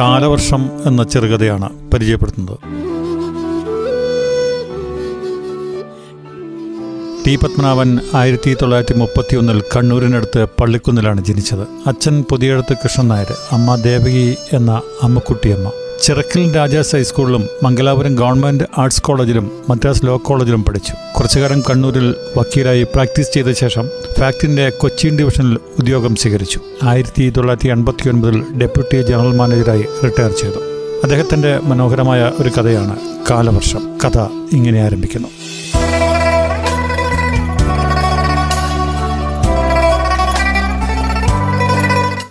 കാലവർഷം എന്ന ചെറുകഥയാണ് പരിചയപ്പെടുത്തുന്നത്. ടി പത്മനാഭൻ ആയിരത്തി തൊള്ളായിരത്തി മുപ്പത്തി ഒന്നിൽ കണ്ണൂരിനടുത്ത് പള്ളിക്കുന്നിലാണ് ജനിച്ചത്. അച്ഛൻ പുതിയടത്ത് കൃഷ്ണൻ നായർ അമ്മ ദേവകി എന്ന അമ്മക്കുട്ടിയമ്മ. ചിറക്കൽ രാജാസ് ഹൈസ്കൂളിലും മംഗലാപുരം ഗവൺമെന്റ് ആർട്സ് കോളേജിലും മദ്രാസ് ലോ കോളേജിലും പഠിച്ചു. കുറച്ചുകാലം കണ്ണൂരിൽ വക്കീലായി പ്രാക്ടീസ് ചെയ്ത ശേഷം ഫാക്ടിന്റെ കൊച്ചിൻ ഡിവിഷനിൽ ഉദ്യോഗം സ്വീകരിച്ചു. ആയിരത്തി തൊള്ളായിരത്തി എൺപത്തി ഒൻപതിൽ ഡെപ്യൂട്ടി ജനറൽ മാനേജറായി റിട്ടയർ ചെയ്തു. അദ്ദേഹത്തിന്റെ മനോഹരമായ ഒരു കഥയാണ് കാലവർഷം. കഥ ഇങ്ങനെ ആരംഭിക്കുന്നു.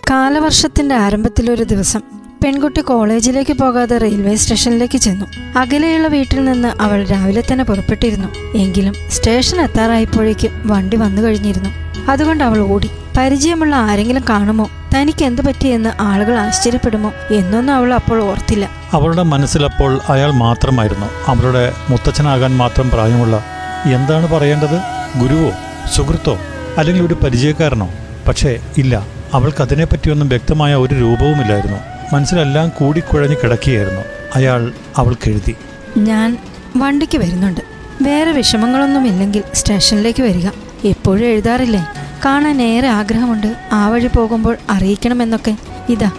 കാലവർഷത്തിന്റെ ആരംഭത്തിലൊരു ദിവസം പെൺകുട്ടി കോളേജിലേക്ക് പോകാതെ റെയിൽവേ സ്റ്റേഷനിലേക്ക് ചെന്നു. അകലെയുള്ള വീട്ടിൽ നിന്ന് അവൾ രാവിലെ തന്നെ പുറപ്പെട്ടിരുന്നു. എങ്കിലും സ്റ്റേഷൻ എത്താറായപ്പോഴേക്കും വണ്ടി വന്നു കഴിഞ്ഞിരുന്നു. അതുകൊണ്ട് അവൾ ഓടി. പരിചയമുള്ള ആരെങ്കിലും കാണുമോ? തനിക്ക് എന്ത് പറ്റിയെന്ന് ആളുകൾ ആശ്ചര്യപ്പെടുമോ? എന്നൊന്നും അവൾ അപ്പോൾ ഓർത്തില്ല. അവളുടെ മനസ്സിലപ്പോൾ അയാൾ മാത്രമായിരുന്നു. അവളുടെ മുത്തച്ഛനാകാൻ മാത്രം പ്രായമുള്ള. എന്താണ് പറയേണ്ടത്? ഗുരുവോ? സുഹൃത്തോ? അല്ലെങ്കിൽ ഒരു പരിചയക്കാരനോ? പക്ഷേ ഇല്ല. അവൾക്ക് അതിനെപ്പറ്റിയൊന്നും വ്യക്തമായ ഒരു രൂപവുമില്ലായിരുന്നു. മനസ്സിലെല്ലാം കൂടിക്കുഴഞ്ഞ് കിടക്കുകയായിരുന്നു. അയാൾ അവൾക്കെഴുതി ഞാൻ വണ്ടിക്ക് വരുന്നുണ്ട്. വേറെ വിഷമങ്ങളൊന്നുമില്ലെങ്കിൽ സ്റ്റേഷനിലേക്ക് വരിക. എപ്പോഴും എഴുതാറില്ലേ? കാണാൻ ഏറെ ആഗ്രഹമുണ്ട്. ആ വഴി പോകുമ്പോൾ അറിയിക്കണമെന്നൊക്കെ. ഇതാ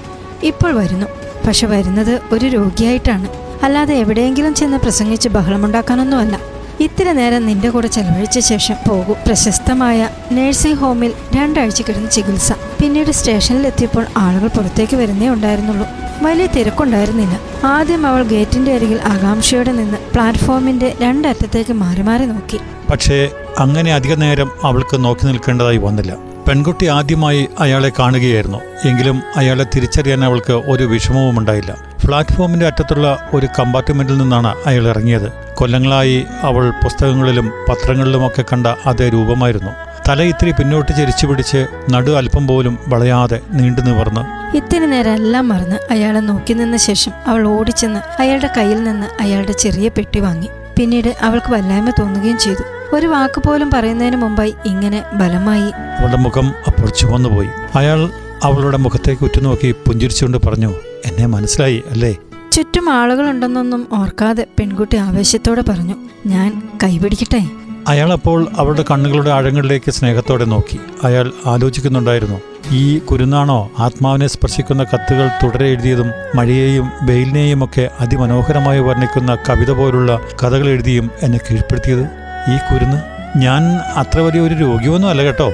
ഇപ്പോൾ വരുന്നു. പക്ഷെ വരുന്നത് ഒരു രോഗിയായിട്ടാണ്. അല്ലാതെ എവിടെയെങ്കിലും ചെന്ന് പ്രസംഗിച്ച് ബഹളമുണ്ടാക്കാനൊന്നുമല്ല. ഇത്തിരി നേരം നിന്റെ കൂടെ ചെലവഴിച്ച ശേഷം പോകൂ. പ്രശസ്തമായ നഴ്സിംഗ് ഹോമിൽ രണ്ടാഴ്ച കിടന്ന് ചികിത്സ. പിന്നീട് സ്റ്റേഷനിലെത്തിയപ്പോൾ ആളുകൾ പുറത്തേക്ക് വരുന്നേ ഉണ്ടായിരുന്നുള്ളൂ. വലിയ തിരക്കുണ്ടായിരുന്നില്ല. ആദ്യം അവൾ ഗേറ്റിന്റെ അരികിൽ ആകാംക്ഷയോടെ നിന്ന് പ്ലാറ്റ്ഫോമിന്റെ രണ്ടറ്റത്തേക്ക് മാറി മാറി നോക്കി. പക്ഷേ അങ്ങനെ അധിക നേരം അവൾക്ക് നോക്കി നിൽക്കേണ്ടതായി വന്നില്ല. പെൺകുട്ടി ആദ്യമായി അയാളെ കാണുകയായിരുന്നു. എങ്കിലും അയാളെ തിരിച്ചറിയാൻ അവൾക്ക് ഒരു വിഷമവും ഉണ്ടായില്ല. പ്ലാറ്റ്ഫോമിന്റെ അറ്റത്തുള്ള ഒരു കമ്പാർട്ട്മെന്റിൽ നിന്നാണ് അയാൾ ഇറങ്ങിയത്. കൊല്ലങ്ങളായി അവൾ പുസ്തകങ്ങളിലും പത്രങ്ങളിലുമൊക്കെ കണ്ട അതേ രൂപമായിരുന്നു. തല ഇത്തിരി പിന്നോട്ട് ചരിച്ചു പിടിച്ച് നടു അല്പം പോലും വളയാതെ നീണ്ടു നിവർന്ന്. ഇത്തിരി നേരം എല്ലാം മറന്ന് അയാളെ നോക്കി നിന്ന ശേഷം അവൾ ഓടിച്ചെന്ന് അയാളുടെ കയ്യിൽ നിന്ന് അയാളുടെ ചെറിയ പെട്ടി വാങ്ങി. പിന്നീട് അവൾക്ക് വല്ലായ്മ തോന്നുകയും ചെയ്തു. ഒരു വാക്ക് പോലും പറയുന്നതിന് മുമ്പായി ഇങ്ങനെ ബലമായി അവളുടെ മുഖം അപ്പോൾ ചുവന്നുപോയി അയാൾ അവളുടെ മുഖത്തേക്ക് ഉറ്റുനോക്കി പുഞ്ചിരിച്ചുകൊണ്ട് പറഞ്ഞു എന്നെ മനസ്സിലായി അല്ലേ? ചുറ്റും ആളുകളുണ്ടെന്നൊന്നും ഓർക്കാതെ പെൺകുട്ടി ആവേശത്തോടെ പറഞ്ഞു ഞാൻ കൈപിടിക്കട്ടെ? അയാൾ അപ്പോൾ അവളുടെ കണ്ണുകളുടെ ആഴങ്ങളിലേക്ക് സ്നേഹത്തോടെ നോക്കി. അയാൾ ആലോചിക്കുന്നുണ്ടായിരുന്നു ഈ കുരുന്നാണോ ആത്മാവിനെ സ്പർശിക്കുന്ന കത്തുകൾ തുടരെ എഴുതിയതും മഴയെയും വെയിലിനെയും ഒക്കെ അതിമനോഹരമായി വർണിക്കുന്ന കവിത പോലുള്ള കഥകൾ എഴുതിയും എന്നെ കീഴ്പ്പെടുത്തിയത്? ഈ കുരുന്ന്? ഞാൻ അത്ര വലിയ ഒരു രോഗിയൊന്നും അല്ല കേട്ടോ.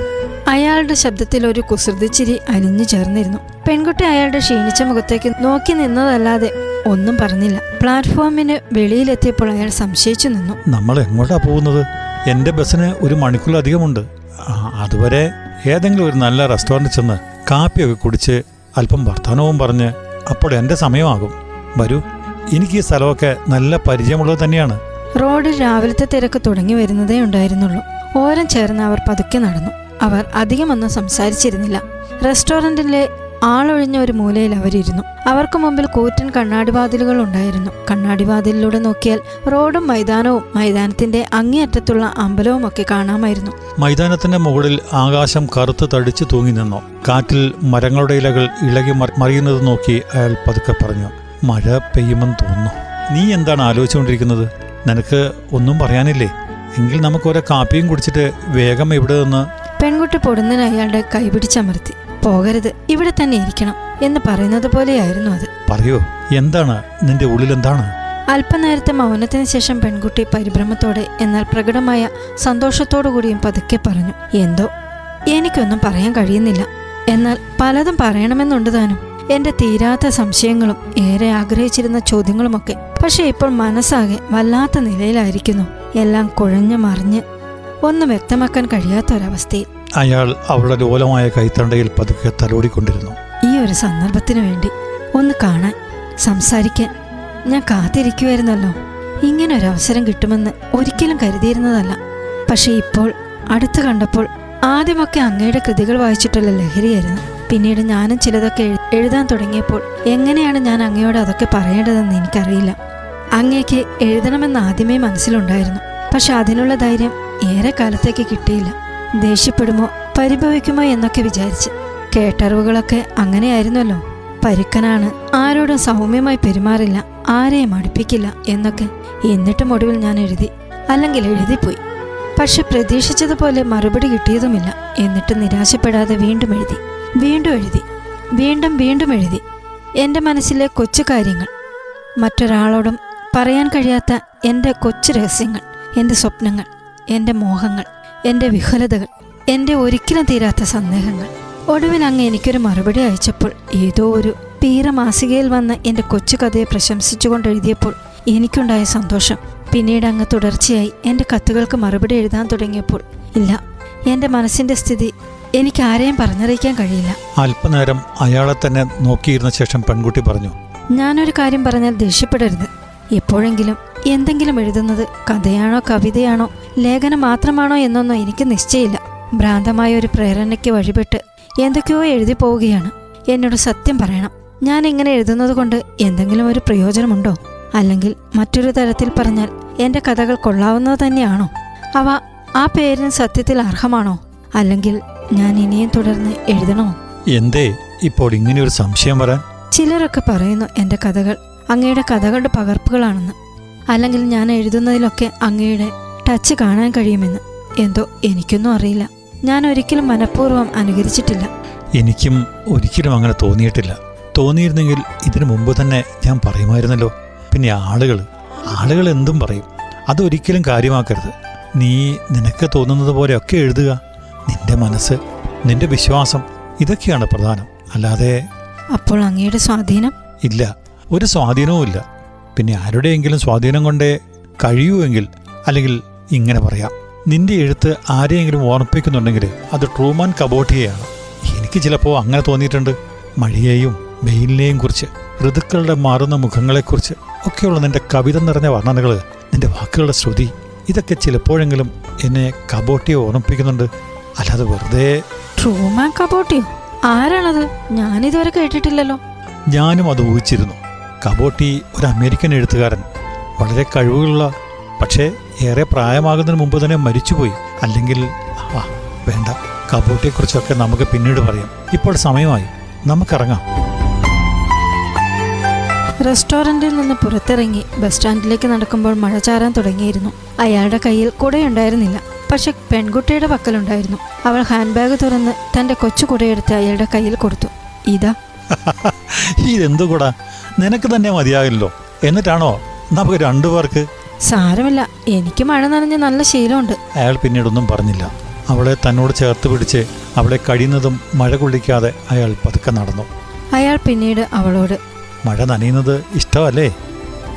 അയാളുടെ ശബ്ദത്തിൽ ഒരു കുസൃതിച്ചിരി അലിഞ്ഞു ചേർന്നിരുന്നു. പെൺകുട്ടി അയാളുടെ ക്ഷീണിച്ച മുഖത്തേക്ക് നോക്കി നിന്നതല്ലാതെ ഒന്നും പറഞ്ഞില്ല. പ്ലാറ്റ്ഫോമിന് വെളിയിലെത്തിയപ്പോൾ അയാൾ സംശയിച്ചു നിന്നു. നമ്മൾ എങ്ങോട്ടാ പോകുന്നത്? എന്റെ ബസ്സിന് ഒരു മണിക്കൂറിലധികമുണ്ട് അതുവരെ ഏതെങ്കിലും ഒരു നല്ല റെസ്റ്റോറന്റിൽ ചെന്ന് കാപ്പിയൊക്കെ കുടിച്ച് അല്പം വർത്തമാനവും പറഞ്ഞ് അപ്പോൾ എന്റെ സമയമാകും. വരൂ എനിക്ക് ഈ സ്ഥലമൊക്കെ നല്ല പരിചയമുള്ളത് തന്നെയാണ്. റോഡിൽ രാവിലത്തെ തിരക്ക് തുടങ്ങി വരുന്നതേ ഉണ്ടായിരുന്നുള്ളൂ. ഓരം ചേർന്ന് അവർ പതുക്കെ നടന്നു. അവർ അധികമൊന്നും സംസാരിച്ചിരുന്നില്ല. റെസ്റ്റോറന്റിലെ ആളൊഴിഞ്ഞ ഒരു മൂലയിൽ അവരിരുന്നു. അവർക്ക് മുമ്പിൽ കൂറ്റൻ കണ്ണാടിവാതിലുകൾ ഉണ്ടായിരുന്നു. കണ്ണാടിവാതിലിലൂടെ നോക്കിയാൽ റോഡും മൈതാനവും മൈതാനത്തിന്റെ അങ്ങേയറ്റത്തുള്ള അമ്പലവും ഒക്കെ കാണാമായിരുന്നു. മൈതാനത്തിന്റെ മുകളിൽ ആകാശം കറുത്ത് തടിച്ചു തൂങ്ങി നിന്നു. കാറ്റിൽ മരങ്ങളുടെ ഇലകൾ ഇളകി മറിയുന്നത് നോക്കി അയാൾ പതുക്കെ പറഞ്ഞു മഴ പെയ്യുമെന്ന് തോന്നുന്നു. നീ എന്താണ് ആലോചിച്ചുകൊണ്ടിരിക്കുന്നത്? നിനക്ക് ഒന്നും പറയാനില്ലേ? എങ്കിൽ നമുക്ക് ഓരോ കാപ്പിയും കുടിച്ചിട്ട് വേഗം ഇവിടെ നിന്ന്? പെൺകുട്ടി പൊടുന്നതിന് അയാളുടെ കൈപിടിച്ചമർത്തി. പോകരുത്. ഇവിടെ തന്നെ ഇരിക്കണം എന്ന് പറയുന്നത് പോലെയായിരുന്നു അത്. പറയോ. എന്താണ്? നിന്റെ ഉള്ളിൽ എന്താണ് അല്പനേരത്തെ മൗനത്തിന് ശേഷം പെൺകുട്ടി പരിഭ്രമത്തോടെ എന്നാൽ പ്രകടമായ സന്തോഷത്തോടു കൂടിയും പതുക്കെ പറഞ്ഞു എന്തോ? എനിക്കൊന്നും പറയാൻ കഴിയുന്നില്ല. എന്നാൽ പലതും പറയണമെന്നുണ്ട് താനും എന്റെ തീരാത്ത സംശയങ്ങളും ഏറെ ആഗ്രഹിച്ചിരുന്ന ചോദ്യങ്ങളുമൊക്കെ പക്ഷെ ഇപ്പോൾ മനസ്സാകെ വല്ലാത്ത നിലയിലായിരിക്കുന്നു. എല്ലാം കുഴഞ്ഞു മറിഞ്ഞ് ഒന്നും വ്യക്തമാക്കാൻ കഴിയാത്ത ഒരവസ്ഥയിൽ അയാൾ അവളുടെ ലോലമായ കൈത്തണ്ടയിൽ പതുക്കെ തലോടിക്കൊണ്ടിരുന്നു. ഈ ഒരു സന്ദർഭത്തിനു വേണ്ടി ഒന്ന് കാണാൻ സംസാരിക്കാൻ ഞാൻ കാത്തിരിക്കുമായിരുന്നല്ലോ ഇങ്ങനെ ഒരു അവസരം കിട്ടുമെന്ന് ഒരിക്കലും കരുതിയിരുന്നതല്ല. പക്ഷെ ഇപ്പോൾ അടുത്ത് കണ്ടപ്പോൾ ആദ്യമൊക്കെ അങ്ങയുടെ കൃതികൾ വായിച്ചിട്ടുള്ള ലഹരിയായിരുന്നു. പിന്നീട് ഞാനും ചിലതൊക്കെ എഴുതാൻ തുടങ്ങിയപ്പോൾ എങ്ങനെയാണ് ഞാൻ അങ്ങയോട് അതൊക്കെ പറയേണ്ടതെന്ന് എനിക്കറിയില്ല. അങ്ങേക്ക് എഴുതണമെന്ന് ആദ്യമേ മനസ്സിലുണ്ടായിരുന്നു. പക്ഷെ അതിനുള്ള ധൈര്യം ഏറെ കാലത്തേക്ക് കിട്ടിയില്ല. ദേഷ്യപ്പെടുമോ? പരിഭവിക്കുമോ എന്നൊക്കെ വിചാരിച്ച്. കേട്ടറിവുകളൊക്കെ അങ്ങനെയായിരുന്നല്ലോ. പരുക്കനാണ്. ആരോടും സൗമ്യമായി പെരുമാറില്ല. ആരെയും അടുപ്പിക്കില്ല എന്നൊക്കെ എന്നിട്ടും ഒടുവിൽ ഞാൻ എഴുതി. അല്ലെങ്കിൽ എഴുതിപ്പോയി. പക്ഷെ പ്രതീക്ഷിച്ചതുപോലെ മറുപടി കിട്ടിയതുമില്ല. എന്നിട്ട് നിരാശപ്പെടാതെ വീണ്ടും എഴുതി. വീണ്ടും എഴുതി. വീണ്ടും വീണ്ടും എഴുതി. എന്റെ മനസ്സിലെ കൊച്ചു കാര്യങ്ങൾ. മറ്റൊരാളോടും പറയാൻ കഴിയാത്ത എന്റെ കൊച്ചു രഹസ്യങ്ങൾ. എന്റെ സ്വപ്നങ്ങൾ. എന്റെ മോഹങ്ങൾ. എന്റെ വിഹലതകൾ എന്റെ ഒരിക്കലും തീരാത്ത സന്ദേഹങ്ങൾ. ഒടുവിൽ അങ്ങ് എനിക്കൊരു മറുപടി അയച്ചപ്പോൾ ഏതോ ഒരു പീറമാസികയിൽ വന്ന് എന്റെ കൊച്ചു കഥയെ പ്രശംസിച്ചുകൊണ്ട് എഴുതിയപ്പോൾ എനിക്കുണ്ടായ സന്തോഷം. പിന്നീട് അങ്ങ് തുടർച്ചയായി എന്റെ കത്തുകൾക്ക് മറുപടി എഴുതാൻ തുടങ്ങിയപ്പോൾ ഇല്ല എന്റെ മനസ്സിന്റെ സ്ഥിതി എനിക്ക് ആരെയും പറഞ്ഞറിയിക്കാൻ കഴിയില്ല. അല്പനേരം അയാളെ തന്നെ നോക്കിയിരുന്ന ശേഷം പെൺകുട്ടി പറഞ്ഞു ഞാനൊരു കാര്യം പറഞ്ഞാൽ ദേഷ്യപ്പെടരുത്. എപ്പോഴെങ്കിലും എന്തെങ്കിലും എഴുതുന്നത് കഥയാണോ കവിതയാണോ ലേഖനം മാത്രമാണോ എന്നൊന്നും എനിക്ക് നിശ്ചയില്ല ഭ്രാന്തമായ ഒരു പ്രേരണയ്ക്ക് വഴിപെട്ട് എന്തൊക്കെയോ എഴുതി പോവുകയാണ്. എന്നോട് സത്യം പറയണം. ഞാൻ ഇങ്ങനെ എഴുതുന്നത് കൊണ്ട് എന്തെങ്കിലും ഒരു പ്രയോജനമുണ്ടോ? അല്ലെങ്കിൽ മറ്റൊരു തരത്തിൽ പറഞ്ഞാൽ എന്റെ കഥകൾ കൊള്ളാവുന്നത് തന്നെയാണോ? അവ ആ പേരിന് സത്യത്തിൽ അർഹമാണോ? അല്ലെങ്കിൽ ഞാൻ ഇനിയും തുടർന്ന് എഴുതണോ? എന്തേ ഇപ്പോൾ ഇങ്ങനെ ഒരു സംശയം വരാൻ? ചിലരൊക്കെ പറയുന്നു എന്റെ കഥകൾ അങ്ങയുടെ കഥകളുടെ പകർപ്പുകളാണെന്ന്. അല്ലെങ്കിൽ ഞാൻ എഴുതുന്നതിലൊക്കെ അങ്ങയുടെ ടച്ച് കാണാൻ കഴിയുമെന്ന്. എന്തോ എനിക്കൊന്നും അറിയില്ല. ഞാൻ ഒരിക്കലും മനഃപൂർവം അനുകരിച്ചിട്ടില്ല. എനിക്കും ഒരിക്കലും അങ്ങനെ തോന്നിയിട്ടില്ല. തോന്നിയിരുന്നെങ്കിൽ ഇതിനു മുമ്പ് തന്നെ ഞാൻ പറയുമായിരുന്നല്ലോ. പിന്നെ ആളുകൾ ആളുകൾ എന്തും പറയും. അതൊരിക്കലും കാര്യമാക്കരുത്. നീ നിനക്ക് തോന്നുന്നത് പോലെയൊക്കെ എഴുതുക. നിന്റെ മനസ്സ് നിന്റെ വിശ്വാസം ഇതൊക്കെയാണ് പ്രധാനം. അല്ലാതെ അപ്പോൾ അങ്ങയുടെ സ്വാധീനം? ഇല്ല. ഒരു സ്വാധീനവും ഇല്ല പിന്നെ ആരുടെയെങ്കിലും സ്വാധീനം കൊണ്ടേ കഴിയുമെങ്കിൽ അല്ലെങ്കിൽ ഇങ്ങനെ പറയാം. നിന്റെ എഴുത്ത് ആരെയെങ്കിലും ഓർമ്മിപ്പിക്കുന്നുണ്ടെങ്കിൽ അത് ട്രൂമാൻ കബോട്ടിയെയാണ് എനിക്ക് ചിലപ്പോൾ അങ്ങനെ തോന്നിയിട്ടുണ്ട്. മഴയെയും വെയിലിനെയും കുറിച്ച് ഋതുക്കളുടെ മാറുന്ന മുഖങ്ങളെക്കുറിച്ച് ഒക്കെയുള്ള നിന്റെ കവിത നിറഞ്ഞ വർണനകൾ നിന്റെ വാക്കുകളുടെ ശ്രുതി ഇതൊക്കെ ചിലപ്പോഴെങ്കിലും എന്നെ കബോട്ടിയെ ഓർമ്മിപ്പിക്കുന്നുണ്ട്. അല്ലാതെ വെറുതെ ട്രൂമാൻ കബോട്ടിയോ? ആരാണത്? ഞാനിതുവരെ കേട്ടിട്ടില്ലല്ലോ. ഞാനും അത് ഊഹിച്ചിരുന്നു. കബോട്ടി ഒരു അമേരിക്കൻ എഴുത്തുകാരൻ. വളരെ കഴിവുകളുള്ള പക്ഷേ ഏറെ പ്രായമാകുന്നതിന് മുമ്പ് തന്നെ മരിച്ചുപോയി. അല്ലെങ്കിൽ ആ വേണ്ട. കബൂട്ടിയെക്കുറിച്ചൊക്കെ നമുക്ക് പിന്നീട് പറയാം. ഇപ്പോൾ സമയമായി. നമുക്കിറങ്ങാം. റെസ്റ്റോറന്റിൽ നിന്ന് പുറത്തിറങ്ങി ബസ് സ്റ്റാൻഡിലേക്ക് നടക്കുമ്പോൾ മഴ ചാരാൻ തുടങ്ങിയിരുന്നു. അയാളുടെ കയ്യിൽ കുടയുണ്ടായിരുന്നില്ല. പക്ഷെ പെൺകുട്ടിയുടെ പക്കലുണ്ടായിരുന്നു. അവൾ ഹാൻഡ് ബാഗ് തുറന്ന് തന്റെ കൊച്ചു കുടയെടുത്ത് അയാളുടെ കയ്യിൽ കൊടുത്തു. ഇതാ. ഇതെന്തു കൂടാ? നിനക്ക് തന്നെ മതിയാകില്ലോ എന്നിട്ടാണോ? നമുക്ക് രണ്ടു പേർക്ക് സാരമില്ല. എനിക്ക് മഴ നനഞ്ഞ നല്ല ശീലമുണ്ട്. അയാൾ പിന്നീടൊന്നും പറഞ്ഞില്ല. അവളെ തന്നോട് ചേർത്ത് പിടിച്ച് അവളെ കഴിയുന്നതും മഴ കൊള്ളിക്കാതെ അയാൾ പതുക്കെ നടന്നു. അയാൾ പിന്നീട് അവളോട് മഴ നനയുന്നത് ഇഷ്ടമല്ലേ?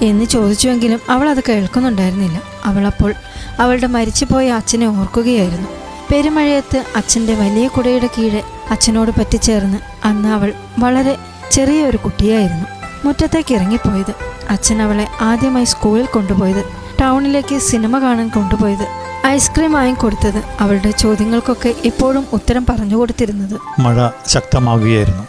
എന്ന് ചോദിച്ചുവെങ്കിലും അവൾ അത് കേൾക്കുന്നുണ്ടായിരുന്നില്ല. അവളപ്പോൾ അവളുടെ മരിച്ചുപോയ അച്ഛനെ ഓർക്കുകയായിരുന്നു. പെരുമഴയത്ത് അച്ഛന്റെ വലിയ കുടയുടെ കീഴെ അച്ഛനോട് പറ്റിച്ചേർന്ന് അന്ന് അവൾ വളരെ ചെറിയ ഒരു കുട്ടിയായിരുന്നു. മുറ്റത്തേക്ക് ഇറങ്ങിപ്പോയത്. അച്ഛൻ അവളെ ആദ്യമായി സ്കൂളിൽ കൊണ്ടുപോയത്. ടൗണിലേക്ക് സിനിമ കാണാൻ കൊണ്ടുപോയത്. ഐസ്ക്രീം ആയി വാങ്ങിക്കൊടുത്തത് അവളുടെ ചോദ്യങ്ങൾക്കൊക്കെ എപ്പോഴും ഉത്തരം പറഞ്ഞു കൊടുത്തിരുന്നത്. മഴ ശക്തമാവുകയായിരുന്നു.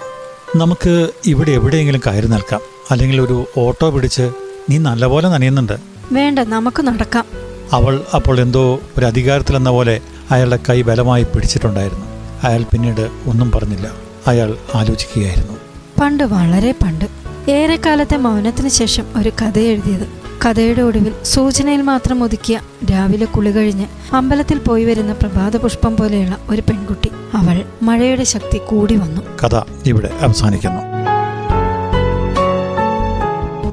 നമുക്ക് ഇവിടെ എവിടെയെങ്കിലും കയറി നിൽക്കാം. അല്ലെങ്കിൽ ഒരു ഓട്ടോ പിടിച്ച് നീ നല്ലപോലെ നനയുന്നുണ്ട്. വേണ്ട നമുക്ക് നടക്കാം. അവൾ അപ്പോൾ എന്തോ ഒരു അധികാരത്തിലെന്ന പോലെ അയാളുടെ കൈ ബലമായി പിടിച്ചിട്ടുണ്ടായിരുന്നു. അയാൾ പിന്നീട് ഒന്നും പറഞ്ഞില്ല. അയാൾ ആലോചിക്കുകയായിരുന്നു. പണ്ട് വളരെ പണ്ട്. ഏറെക്കാലത്തെ മൗനത്തിന് ശേഷം ഒരു കഥ എഴുതിയത് കഥയുടെ ഒടുവിൽ സൂചനയിൽ മാത്രം ഒതുക്കിയ രാവിലെ കുളി കഴിഞ്ഞ് അമ്പലത്തിൽ പോയി വരുന്ന പ്രഭാത പുഷ്പം പോലെയുള്ള ഒരു പെൺകുട്ടി അവൾ മഴയുടെ ശക്തി കൂടി വന്നു. കഥ ഇവിടെ അവസാനിക്കുന്നു.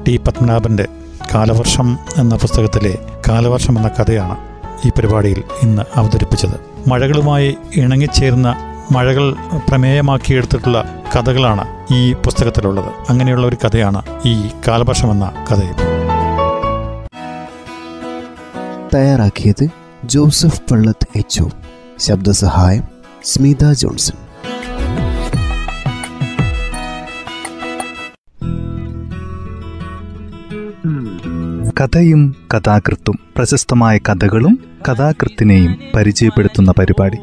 ടി. പത്മനാഭന്റെ കാലവർഷം എന്ന പുസ്തകത്തിലെ കാലവർഷം എന്ന കഥയാണ് ഈ പരിപാടിയിൽ ഇന്ന് അവതരിപ്പിച്ചത്. മഴകളുമായി ഇണങ്ങിച്ചേരുന്ന മഴകൾ പ്രമേയമാക്കിയെടുത്തിട്ടുള്ള കഥകളാണ് ഈ പുസ്തകത്തിലുള്ളത്. അങ്ങനെയുള്ള ഒരു കഥയാണ് ഈ കാലവർഷം എന്ന കഥയും തയ്യാറാക്കിയത് ജോസഫ് പള്ളത്ത് എച്ച് ശബ്ദസഹായം സ്മിത ജോൺസൺ. കഥയും കഥാകൃത്തും പ്രശസ്തമായ കഥകളും കഥാകൃത്തിനെയും പരിചയപ്പെടുത്തുന്ന പരിപാടി.